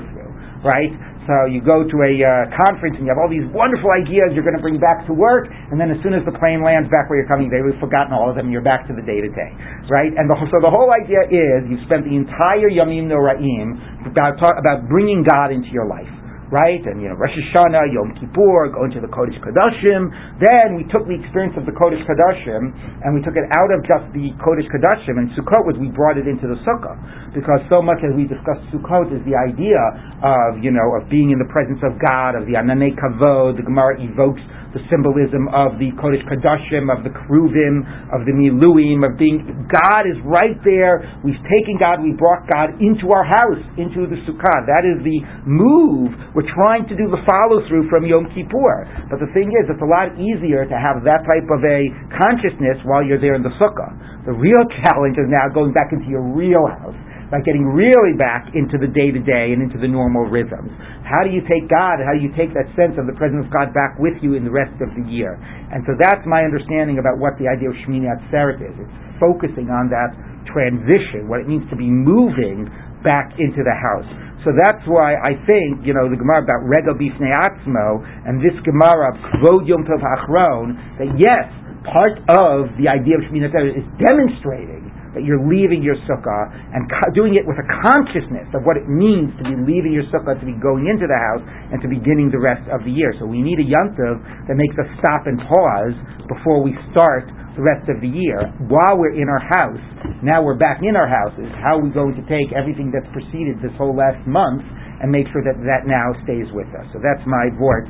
right? So you go to a uh, conference and you have all these wonderful ideas you're going to bring back to work, and then as soon as the plane lands back where you're coming, they've forgotten all of them, and you're back to the day to day, right? And the, so the whole idea is you've spent the entire Yamim Noraim about about bringing God into your life right? And you know, Rosh Hashanah, Yom Kippur, going to the Kodesh Kodashim. Then we took the experience of the Kodesh Kodashim and we took it out of just the Kodesh Kodashim and Sukkot was we brought it into the Sukkah because so much as we discussed Sukkot is the idea of you know of being in the presence of God, of the Ananei Kavod. The Gemara evokes the symbolism of the Kodesh Kodashim, of the Kruvim, of the Miluim, of being God is right there. We've taken God, we brought God into our house, into the Sukkah. That is the move. We're trying to do the follow through from Yom Kippur. But the thing is, it's a lot easier to have that type of a consciousness while you're there in the Sukkah. The real challenge is now going back into your real house by getting really back into the day to day and into the normal rhythms. How do you take God? How do you take that sense of the presence of God back with you in the rest of the year? And so that's my understanding about what the idea of Shmini Atzeret is. It's focusing on that transition, what it means to be moving back into the house. So that's why I think, you know, the Gemara about Rega Bifnei Atzmo and this Gemara of Kvod Yom Tov Achron, that yes, part of the idea of Shmini Atzeret is demonstrating that you're leaving your sukkah and co- doing it with a consciousness of what it means to be leaving your sukkah, to be going into the house, and to beginning the rest of the year. So we need a yontiv that makes us stop and pause before we start the rest of the year. While we're in our house, now we're back in our houses. How are we going to take everything that's preceded this whole last month and make sure that that now stays with us. So that's my word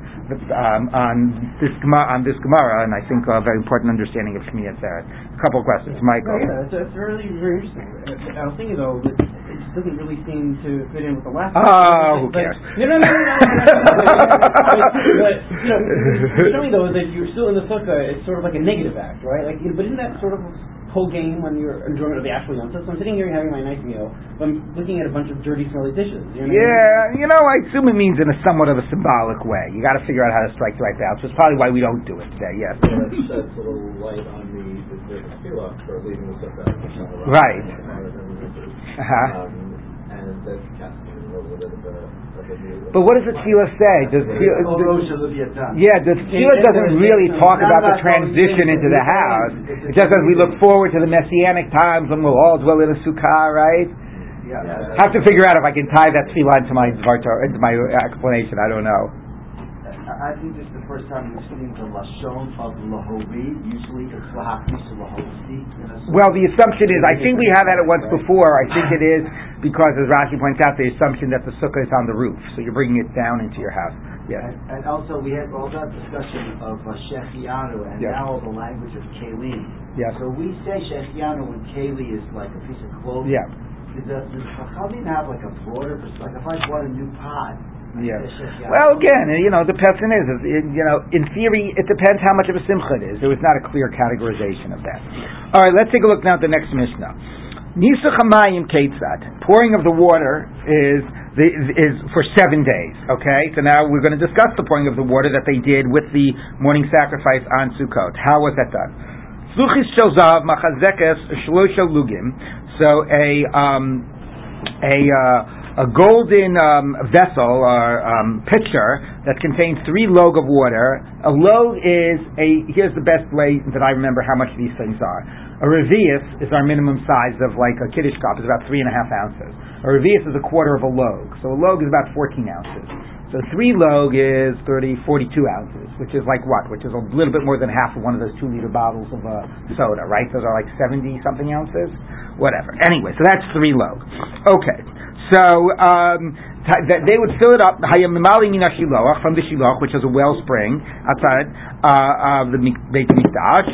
um, on this on this Gemara, and I think a very important understanding of Shmini Atzeret. A couple of questions, Michael. Yeah, it's, it's really very interesting. I was thinking though, it, doesn't really seem to fit in with the last. Oh, who cares? No, no, no, no. no, but you know, showing though that you're still in the sukkah, it's sort of like a negative act, right? Like, but isn't that sort of whole game when you're enjoying of the actual Yom So I'm sitting here having my nice meal, but I'm looking at a bunch of dirty, smelly dishes. You know yeah, I mean? you know, I assume it means in a somewhat of a symbolic way. You got to figure out how to strike the right balance. Which is probably why we don't do it today. Yes. Yeah, that sheds a little light on the the, the for leaving the sukkah. Right. Uh-huh. Um, and that's casting a little bit of a but what does the tefillah say? Does tefillah, yeah, the tefillah doesn't really talk about the transition into the house. It just says we look forward to the messianic times when we'll all dwell in a sukkah, right? Yeah. Have to figure out if I can tie that tefillah into my into my explanation. I don't know. I think this is the first time we've seen the lashon of lahovi. Usually it's lahakis lahovi. Well, the assumption is, I think we have had it once before. I think it is because, as Rashi points out, the assumption that the sukkah is on the roof, so you're bringing it down into your house. Yes. And, and also, we had all that discussion of uh, shechianu, and yes. now the language of keli. Yes. So we say shechianu when keli is like a piece of clothing. Yeah. Does the Chachamim have like a broader perspective? Like if I bought a new pot, yeah. Well, again, you know, the person is, you know, in theory, it depends how much of a simcha it is. There was not a clear categorization of that. All right, let's take a look now at the next Mishnah. Nisuch hamayim ketzad. Pouring of the water is the, is for seven days. Okay, so now we're going to discuss the pouring of the water that they did with the morning sacrifice on Sukkot. How was that done? Sluchis shozav machazekes shlosha lugim. So a um, a uh, a golden um, vessel or um, pitcher that contains three log of water. A log is a, here's the best way that I remember how much these things are. A revius is our minimum size of like a kiddush cup, is about three and a half ounces. A revius is a quarter of a log. So a log is about 14 ounces. So three log is 30, 42 ounces, which is like what? Which is a little bit more than half of one of those two liter bottles of uh, soda, right? Those are like 70 something ounces? Whatever. Anyway, so that's three log. Okay. So, um, they would fill it up from the shiloach, which is a wellspring outside uh, of the Beit Mikdash.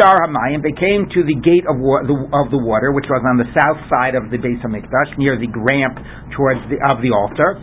Shar. They came to the gate of, wa- the, of the water, which was on the south side of the Beit Hamikdash, near the ramp towards the of the altar.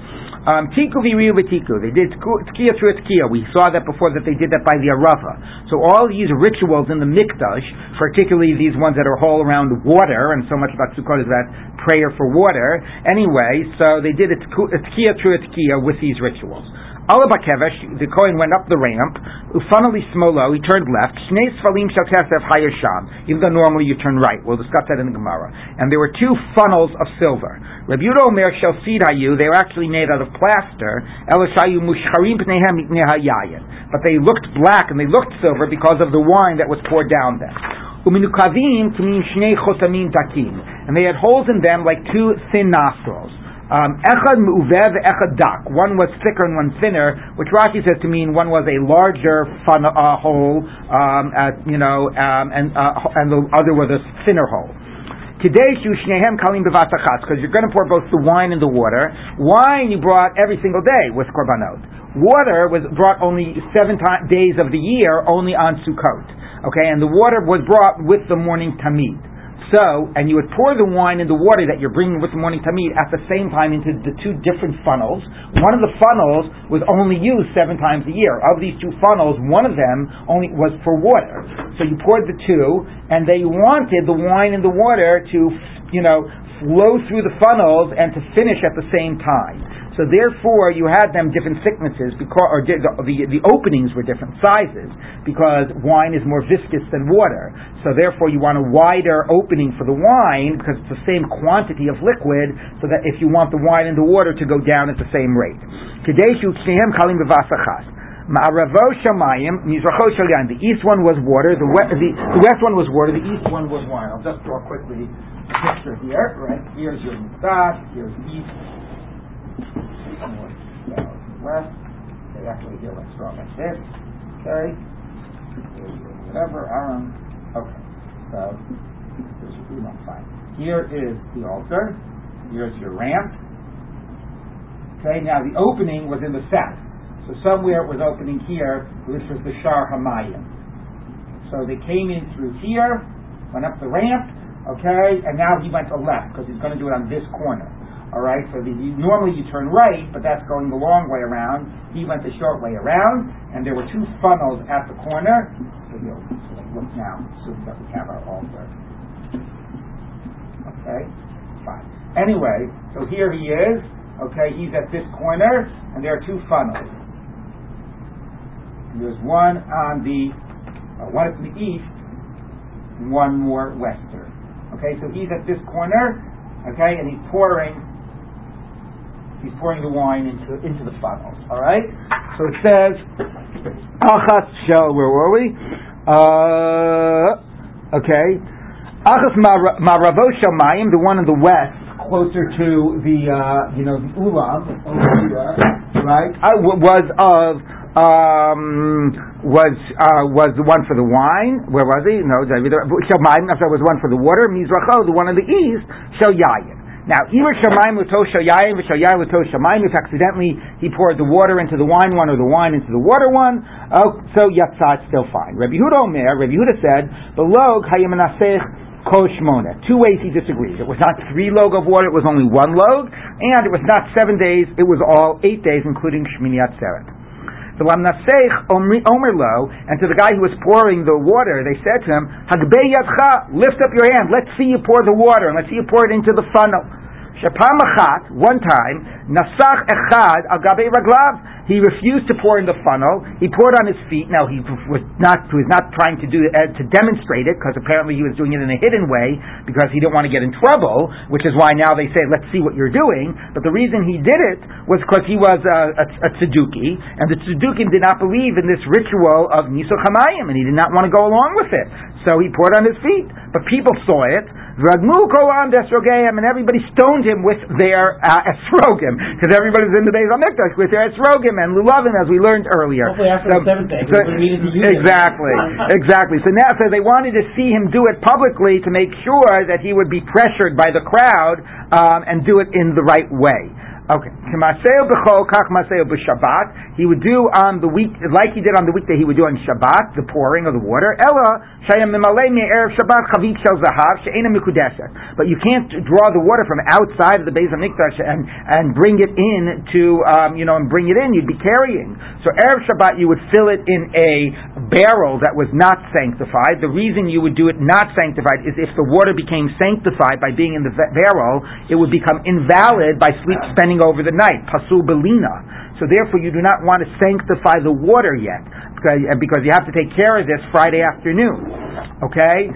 Um, tiku v'riu v'tiku. They did tkiya through tkiya. We saw that before that they did that by the arava. So all these rituals in the mikdash, particularly these ones that are all around water, and so much about Sukkot is that prayer for water. Anyway, so they did a tkiya through tkiya with these rituals. Allah Bakevesh, the Kohen went up the ramp, Ufanali Smolo, he turned left, Shnei Sfalim Hayir Sham, even though normally you turn right. We'll discuss that in the Gemara. And there were two funnels of silver. Rabbi Omer Sid Hayu, they were actually made out of plaster, Elishayu Mushcharim Pneihem Yayin. But they looked black and they looked silver because of the wine that was poured down them. Uminukavim Tmin Shnei Chotamim Takim. And they had holes in them like two thin nostrils. Um, echad echad dak. One was thicker and one thinner, which Rashi says to mean one was a larger fun, uh, hole, um, you know, um, and uh, and the other was a thinner hole. Today, shnehem kalim because you're going to pour both the wine and the water. Wine you brought every single day with korbanot. Water was brought only seven days of the year, only on Sukkot. Okay, and the water was brought with the morning tamid. So, and you would pour the wine and the water that you're bringing with the morning tamid at the same time into the two different funnels. One of the funnels was only used seven times a year. Of these two funnels, one of them only was for water. So you poured the two, and they wanted the wine and the water to, you know, flow through the funnels and to finish at the same time. So therefore, you had them different thicknesses because, or the, the, the openings were different sizes because wine is more viscous than water. So therefore, you want a wider opening for the wine because it's the same quantity of liquid. So that if you want the wine and the water to go down at the same rate. Today shukshim kalim bevasachas. Ma'aravo shamayim, mizracho shalyan. The east one was water, the, west, the, the west one was water, the east one was wine. I'll just draw quickly a picture here. Right, here's your mustach, here's the east, west. Okay, actually here, let's draw like this. Okay. Whatever, Aaron. Okay. So, here's your no, fine. Here is the altar. Here's your ramp. Okay, now the opening was in the south. So somewhere it was opening here, which was the Shar Hamayim. So they came in through here, went up the ramp, okay, and now he went to left because he's going to do it on this corner. All right, so the, you, normally you turn right, but that's going the long way around. He went the short way around, and there were two funnels at the corner. So you'll look now, assume we have our. Okay, fine. Anyway, so here he is. Okay, he's at this corner, and there are two funnels. There's one on the uh, one at the east, one more western. Okay, so he's at this corner. Okay, and he's pouring he's pouring the wine into into the funnel. All right. So it says, "Achas shel." Where were we? Uh, okay. Achas maravo shamayim, the one in the west, closer to the uh, you know the ulam right? I w- was of um, was uh, was the one for the wine. Where was he? No, shamayim. After was one for the water. Mizracho, the one in the east. Shel yayin. Now, either shamayim v'shayayin l'tosh shamayim, if accidentally he poured the water into the wine one or the wine into the water one, oh, so yatzah, still fine. Rabbi Yehuda Omer, Rabbi Yehuda said, hayamanasech koshmona. Two ways he disagrees. It was not three log of water, it was only one log, and it was not seven days, it was all eight days, including Shmini Atzeret. Omer lo, and to the guy who was pouring the water, they said to him, Hagbei yadcha, lift up your hand, let's see you pour the water, and let's see you pour it into the funnel. Shapam one time, Nasach Echad al Gabe Raglav, he refused to pour in the funnel. He poured on his feet. Now he was not he was not trying to do uh, to demonstrate it because apparently he was doing it in a hidden way because he didn't want to get in trouble. Which is why now they say, "Let's see what you're doing." But the reason he did it was because he was a, a, a tzeduki, and the tzedukim did not believe in this ritual of nisuch and he did not want to go along with it. So he poured on his feet. But people saw it. Kolam and everybody stoned him with their uh, esrogim, because everybody's in the days of Hamikdash with their esrogim and lulavim, as we learned earlier. Hopefully after So- the seventh day, so- we needed to use it. exactly, exactly. So now, so they wanted to see him do it publicly to make sure that he would be pressured by the crowd um, and do it in the right way. Okay. He would do on the week, like he did on the weekday, he would do on Shabbat, the pouring of the water. But you can't draw the water from outside of the Beis Hamikdash and, and bring it in to, um, you know, and bring it in. You'd be carrying. So erev Shabbat, you would fill it in a barrel that was not sanctified. The reason you would do it not sanctified is if the water became sanctified by being in the barrel, it would become invalid by sleep spending over the night. Pasul belina. So therefore, you do not want to sanctify the water yet, because, because you have to take care of this Friday afternoon. Okay?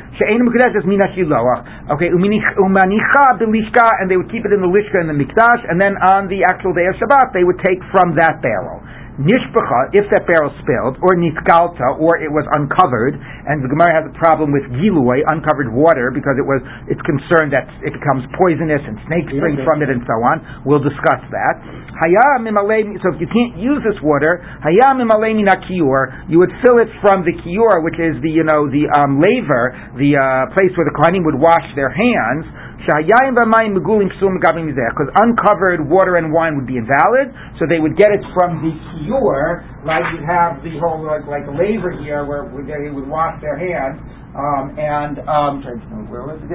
Okay, and they would keep it in the lishka in the mikdash, and then on the actual day of Shabbat, they would take from that barrel. Nishbacha, if that barrel spilled, or nitgalta, or it was uncovered, and the Gemara has a problem with gilui, uncovered water, because it was, it's concerned that it becomes poisonous and snakes drink from it and so on. We'll discuss that. Haya mimalei, so if you can't use this water, haya mimalei mina kiyur, you would fill it from the kiyur, which is the, you know, the um, laver, the uh, place where the kohanim would wash their hands, because uncovered water and wine would be invalid, so they would get it from the kiyur, like you'd have the whole like, like laver here where they would wash their hands, um, and um?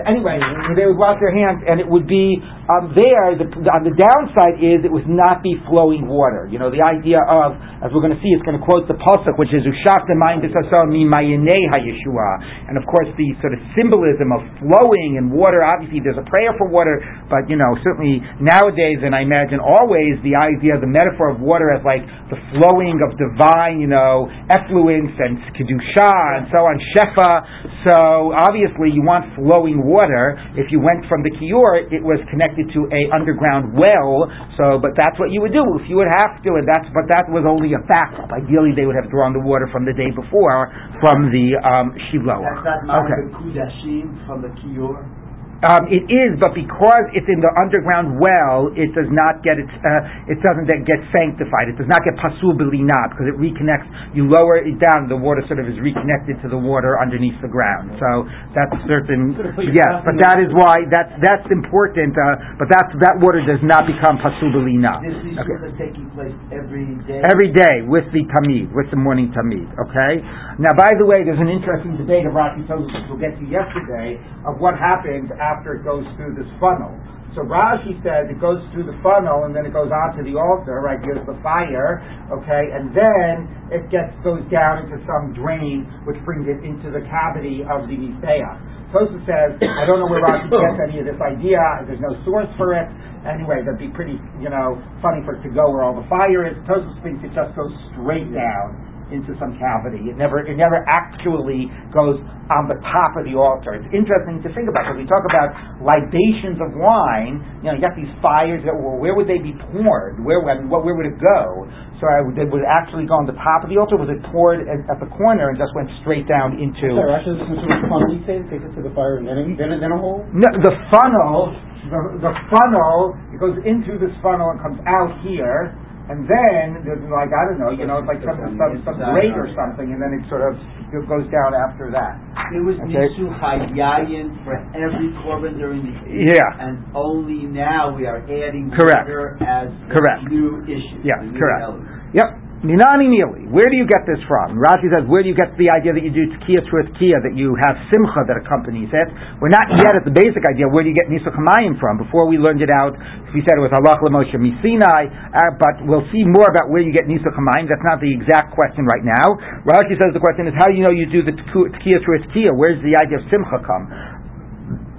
Anyway, they would wash their hands, and it would be um, there. The, on the downside is it would not be flowing water. You know, the idea of, as we're going to see, it's going to quote the pasuk, which is "Ushafta mayim b'sason mi hayeshua," and of course the sort of symbolism of flowing and water. Obviously, there's a prayer for water, but you know, certainly nowadays, and I imagine always, the idea, the metaphor of water as like the flowing of divine, you know, effluence and kedusha and so on, shefa. So obviously, you want flowing water. If you went from the kior, it was connected to a underground well. So, but that's what you would do if you would have to, and that's but that was only a backup. Ideally, they would have drawn the water from the day before from the um, shiloh. That's not Okay. From the Kiyor. Um, it is, but because it's in the underground well, it does not get its, uh, it doesn't get sanctified. It does not get pasul belina because it reconnects. You lower it down, the water sort of is reconnected to the water underneath the ground. So that's certain. Sort of put your Yes, but in that it. is why that's that's important. Uh, but that's that water does not become pasul belina. This is Okay. okay. taking place every day. Every day with the tamid, with the morning tamid. Okay. Now, by the way, there's an interesting debate of Rashi Tosfos, which we'll get to yesterday, of what happens after it goes through this funnel. So Rashi says it goes through the funnel and then it goes onto the altar, right? There's the fire, okay, and then it gets goes down into some drain which brings it into the cavity of the Mizbeach. Tosfos says, I don't know where Rashi gets any of this idea. There's no source for it. Anyway, that'd be pretty, you know, funny for it to go where all the fire is. Tosfos thinks it just goes straight down into some cavity. It never, it never actually goes on the top of the altar. It's interesting to think about because we talk about libations of wine. You know, you got these fires. That, well, where would they be poured? Where, when, what, where would it go? So I, would would it actually go on the top of the altar? Was it poured at, at the corner and just went straight down into? Sorry, actually, this is sort of funnel you say, takes it to the fire and then, then, then a hole? No, the funnel, the, the funnel, it goes into this funnel and comes out here, and then there's like I don't know, you know, it's like some some, some or something, and then it sort of it goes down after that. It was Okay. Nisu Hayayin for every korban during the year. Yeah. And only now we are adding Correct. water as Correct. new issue. Yeah, correct. element. Yep. Minani. Where do you get this from? Rashi says, where do you get the idea that you do tkiya tkiya, that you have simcha that accompanies it? We're not yet at the basic idea. Where do you get Nisuch Hamayim from? Before we learned it out, we said it was Halach Lamoshe Misinai, uh, but we'll see more about where you get Nisuch Hamayim. That's not the exact question right now. Rashi says the question is, how do you know you do the tkiya tkiya? Where's the idea of simcha come?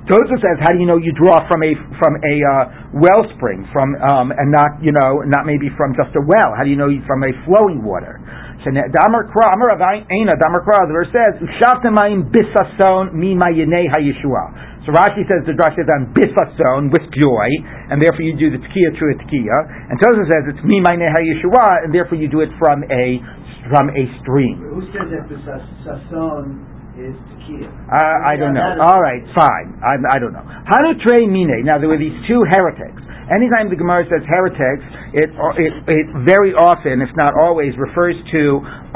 Tosfos says, how do you know you draw from a from a uh, wellspring, from um, and not you know not maybe from just a well? How do you know you from a flowing water? So Damar Kra, Amar Damar Kra, the verse says, "Ushavtem mayim bisason mi mayinei hayeshua." So Rashi says the drash is on bisason with joy, and therefore you do the tkiya through a tkiya. And Tosfos says it's mi mayinei hayeshua, and therefore you do it from a from a stream. Who says that the sas- sason is. Uh, I don't know. Yeah, that is- All right, fine. I, I don't know. Trey Mine. Now there were these two heretics. Anytime the Gemara says heretics, it, it, it very often, if not always, refers to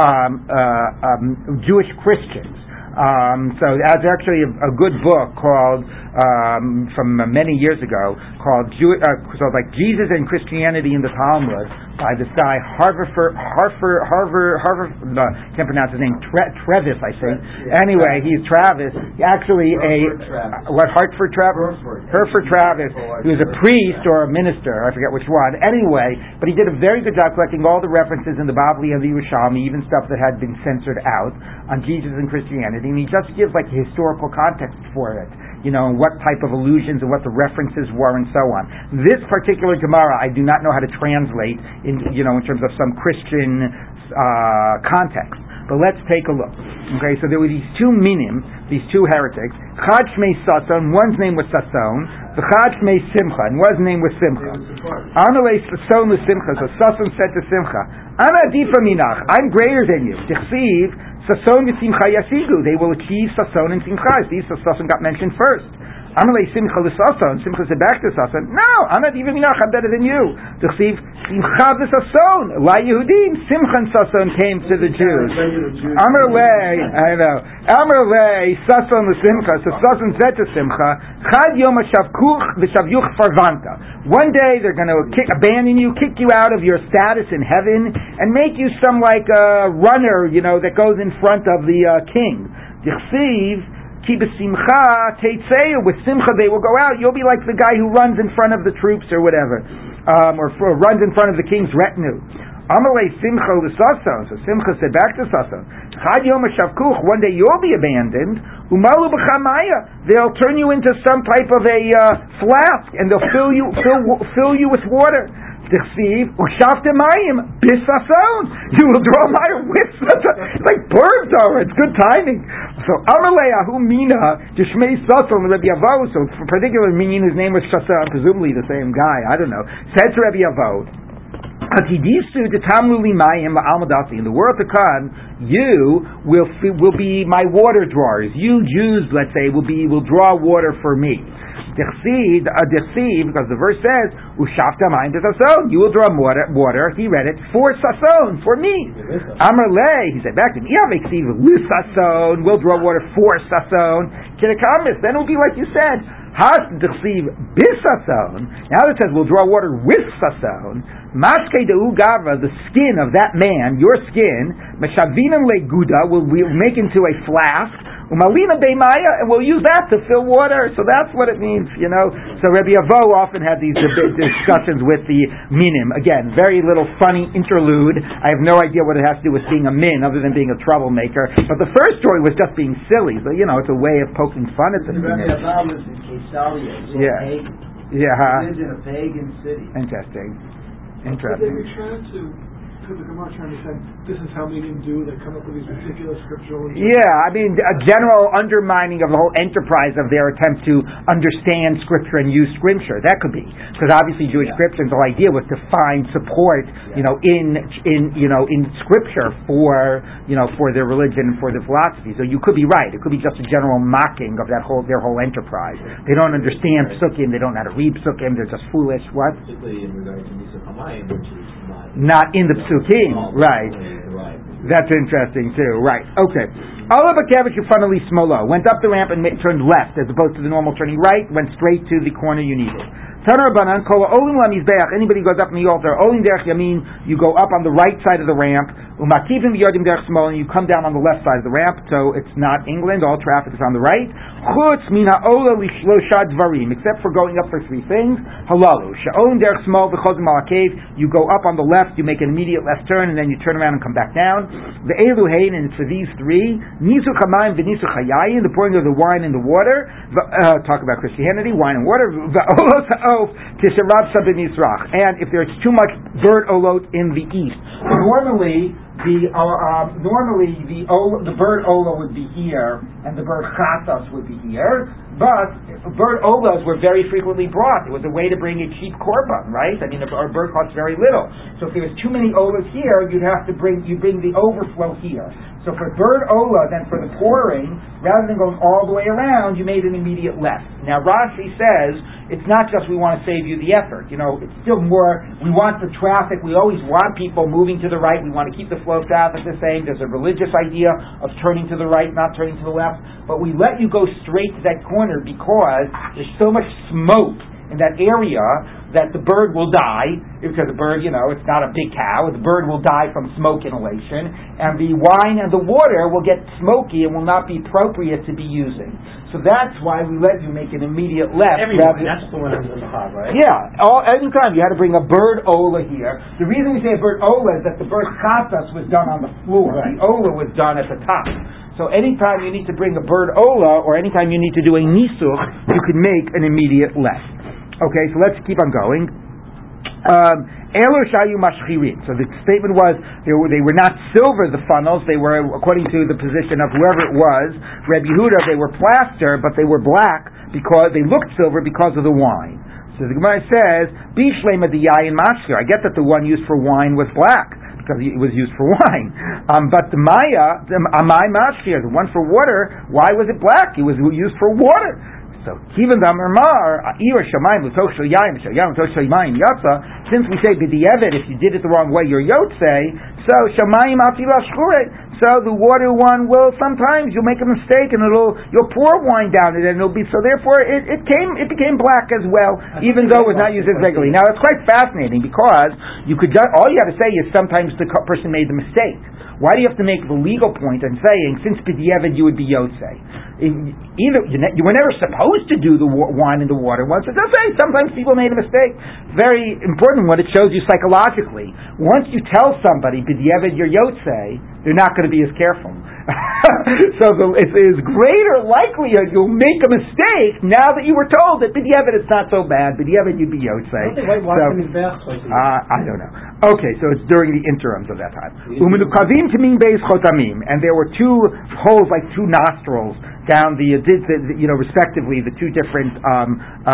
um, uh, um, Jewish Christians. Um, so that's actually a, a good book called um, from many years ago called Jew, uh, so like Jesus and Christianity in the Talmud by this guy Harvard Harvard Harvard Harvard no, can't pronounce his name Tre- Trevis I think. Yeah, anyway, he's Travis. Actually, Herford a Travis. what Hartford Travis Herford. Herford Travis. He was a priest or a minister. I forget which one. Anyway, but he did a very good job collecting all the references in the Bavli and the Yerushalmi, even stuff that had been censored out on Jesus and Christianity, he just gives like historical context for it. You know, and what type of allusions and what the references were and so on. This particular Gemara, I do not know how to translate in, you know, in terms of some Christian uh, context. But let's take a look. Okay, so there were these two minim, these two heretics. Chad Shmei one's name was Sason, the Chad Simcha, and one's name was Simcha. Amalei Sason was Simcha, so Sason said to Simcha, I'm greater than you. Tichsiv, Sason and Simcha Yasigu, they will achieve Sason and Simcha. These Sason got mentioned first. Amalei Simcha l'Sason, Simcha said back to no, Ana Difa Minach, I'm better than you. Tichsiv, Simcha v'Sason, La Yehudim, Simcha and Sason came to the Jews. Amar lei, I know. Amar lei, Sason l'Simcha. So Sason said to Simcha, Chad yom shavkuch v'shavyuch farvanta. One day they're going to kick, abandon you, kick you out of your status in heaven, and make you some like a runner, you know, that goes in front of the uh, king. Dichsiv, ki b'simcha teitzeu. With simcha they will go out. You'll be like the guy who runs in front of the troops or whatever, um, or, or runs in front of the king's retinue. Amalei Simcha l'Sason. So Simcha said back to Sason, Chad Yom Shavkuch, one day you'll be abandoned, Umalu b'chamaya. They'll turn you into some type of a uh, flask, and they'll fill you, fill, fill you with water. Tichsiv, Ushafte Mayim, Bisason. You will draw water with. It's like bird Torah. It's good timing. So Amalei Mina, Jishmei Sason, Rabbi Yavo, so for particular meaning his name was Sason, presumably the same guy, I don't know, said to Rabbi Yavo, Atidisu de tamluli mayim almadati. In the world to come, you will will be my water drawers. You Jews, let's say, will be will draw water for me. Dechsid, uh, dechsid, because the verse says, "Ushafta mayim sason." You will draw water. Water. He read it for sason, for me. Amar le, he said back to me, "Yaveksiv sason." We'll draw water for sason. Kinakamis. Then it will be like you said. Has dechsiv bisason. Now it says we'll draw water with sason. Maske de ugava, the skin of that man, your skin, meshavinim leguda, will we'll make into a flask. Umalina beimaya, and we'll use that to fill water. So that's what it means, you know. So Rabbi Avo often had these deb- discussions with the minim. Again, very little funny interlude. I have no idea what it has to do with being a min, other than being a troublemaker. But the first story was just being silly. So you know, it's a way of poking fun at the Rabbi minim. Abba lives in Caesarea. so Yeah. pagan. Yeah, He huh? lived in a pagan city. interesting, But they interesting. Were trying to, because the Gemara trying to say, this is how medium do, they come up with these ridiculous scriptural... Yeah, I mean, a general undermining of the whole enterprise of their attempt to understand Scripture and use Scripture. That could be because obviously Jewish Yeah. Scripture, the whole idea was to find support, you know, in in you know in Scripture for you know for their religion and for their philosophy. So you could be right. It could be just a general mocking of that whole their whole enterprise. They don't understand Psukim. They don't know how to read Psukim. They're just foolish. What? Particularly in regard to Nisa Hamayim, which is not. In the Psukim, right? That's interesting too. Right. Okay. Allah Bakevich funnily smolo went up the ramp and turned left as opposed to the normal turning right. Went straight to the corner you needed. Tanar Banan Kola Olim Lamizbeach. Anybody goes up in the altar. Olim Derech Yamin. You go up on the right side of the ramp. Umakivim Yodim Derech Smol. And you come down on the left side of the ramp. So it's not England. All traffic is on the right. Chutz Mina Ola Lishlosha Dvarim. Except for going up for three things. Halalu. Sha'olim Derech Smol V'chozim Al Cave. You go up on the left. You make an immediate left turn and then you turn around and come back down. The Elu Hain. And for these three. Nisu Chamayim V'nisu Chayayin. The pouring of the wine and the water. Uh, talk about Christianity. Wine and water. V'olos Ha'of Tisharab Sabin. And if there's too much bird olot in the east. Normally, the uh, um, normally the ol- the bird ola would be here and the bird chatas would be here, but bird olas were very frequently brought. It was a way to bring a cheap korban, right? I mean, a, a bird costs very little. So if there was too many olas here, you'd have to bring you bring the overflow here. So for bird ola, then for the pouring, rather than going all the way around, you made an immediate left. Now Rashi says it's not just we want to save you the effort. You know, it's still more we want the traffic. We always want people moving to the right. We want to keep the flow of traffic the same. There's a religious idea of turning to the right, not turning to the left. But we let you go straight to that corner because there's so much smoke in that area that the bird will die because the bird, you know, it's not a big cow. The bird will die from smoke inhalation, and the wine and the water will get smoky and will not be appropriate to be using. So that's why we let you make an immediate left. Rather- that's the one in the hog, right? yeah, all, anytime you had to bring a bird ola here. The reason we say a bird ola is that the bird chatas was done on the floor. The ola was done at the top. So anytime you need to bring a bird ola, or anytime you need to do a nisuch, you can make an immediate left. Okay, so let's keep on going. Um. So the statement was they were, they were not silver, the funnels. They were, according to the position of whoever it was, Reb Yehuda, they were plaster, but they were black because they looked silver because of the wine. So the Gemara says, Bishlema the yayin mashkir. I get that the one used for wine was black because it was used for wine. Um, but the Maya, the Amai Mashkir, the one for water, why was it black? It was used for water. So even the Amar, Ira Shamayim, Lutoch Shal Yaim, Lutoch Shal Yaim, Yatsa, since we say B'di'evet, if you did it the wrong way, you're Yotze, so Shamayim Atila Shchure, so the water one will, sometimes you'll make a mistake and it'll, you'll pour wine down it and it'll be, so therefore it, it came, it became black as well, even though it was not used as regularly. Now it's quite fascinating because you could, all you have to say is sometimes the person made the mistake. Why do you have to make the legal point and saying since b'diavad you would be yotze? Either you, were never supposed to do the wine in the water once. It's okay. Sometimes people made a mistake. Very important one. It shows you psychologically. Once you tell somebody b'diavad you're yotze, they're not going to be as careful. so the, it is greater likelihood you'll make a mistake now that you were told that b'diavad it's not so bad. B'diavad you'd be yotze. Don't So- the mizbeach twice a year? uh, I don't know. Okay, so it's during the interims of that time. Umenukavim tamim beis chotamim, and there were two holes like two nostrils down the you know, respectively, the two different um, uh,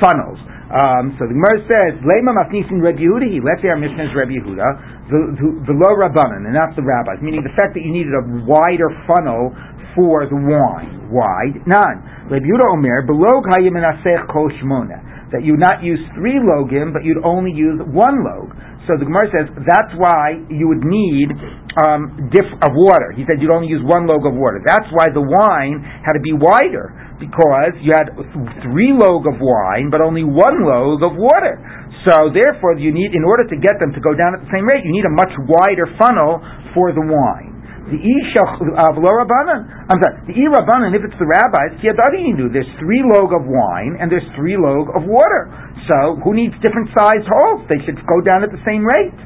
funnels. Um, so the Gemara says, "Lema masnisin Reb Yehuda." He say our Mishnah is Reb Yehuda, the, low rabbanon, and not the rabbis. Meaning the fact that you needed a wider funnel for the wine. Wide, none. Reb Yehuda Omer, below kayim menasech kol shmona that you not use three logim, but you'd only use one log. So the Gemara says that's why you would need um, diff of water. He said you'd only use one log of water. That's why the wine had to be wider because you had three log of wine, but only one log of water. So therefore, you need in order to get them to go down at the same rate, you need a much wider funnel for the wine. The Rabbanan. I'm sorry. The E Rabbanan, if it's the rabbis. There's three log of wine and there's three log of water. So who needs different sized holes? They should go down at the same rate.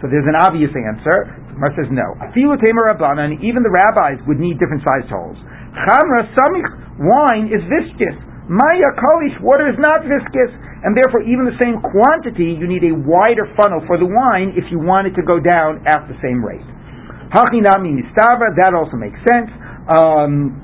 So there's an obvious answer. Gemara says no. Afilu Tamer even the rabbis would need different sized holes. Chamra Samich, wine is viscous. Maya Kalish, water is not viscous. And therefore, even the same quantity, you need a wider funnel for the wine if you want it to go down at the same rate. Hachinami Nistava, that also makes sense. Um,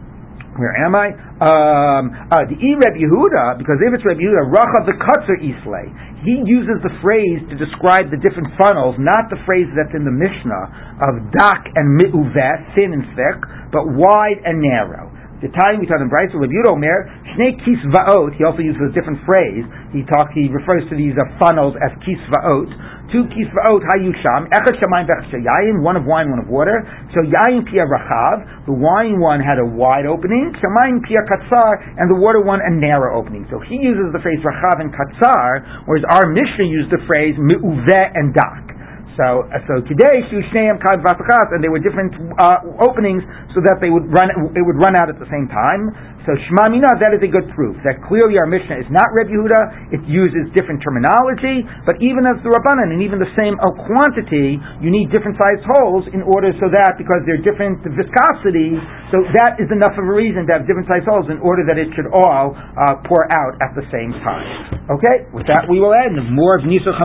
where am I? Um, uh, the E Reb Yehuda, because if it's Reb Yehuda, Rachav the Kutzer Islay, he uses the phrase to describe the different funnels, not the phrase that's in the Mishnah of dak and mi'uvet, thin and thick, but wide and narrow. The time we taught in Bryce, Reb Yehuda Omer, Shnei Kisvaot, he also uses a different phrase. He talks, he refers to these uh, funnels as Kisvaot. Two Kisvaot Hayusham, Echad Shamayim Vechad one of wine, one of water. So Yayin Pia Rachav, the wine one had a wide opening, Shamayim Pia Katzar, and the water one a narrow opening. So he uses the phrase Rachav and Katzar, whereas our Mishnah used the phrase Me'uveh and Dak. So, uh, so today, Kad Vatachas, and there were different uh, openings so that they would run, it would run out at the same time. So Shema Mina, that is a good proof that clearly our Mishnah is not Reb Yehuda. It uses different terminology, but even as the Rabbanan and even the same uh, quantity, you need different sized holes in order so that because they're different viscosity, so that is enough of a reason to have different sized holes in order that it should all uh, pour out at the same time. Okay, with that we will end more of Nisuch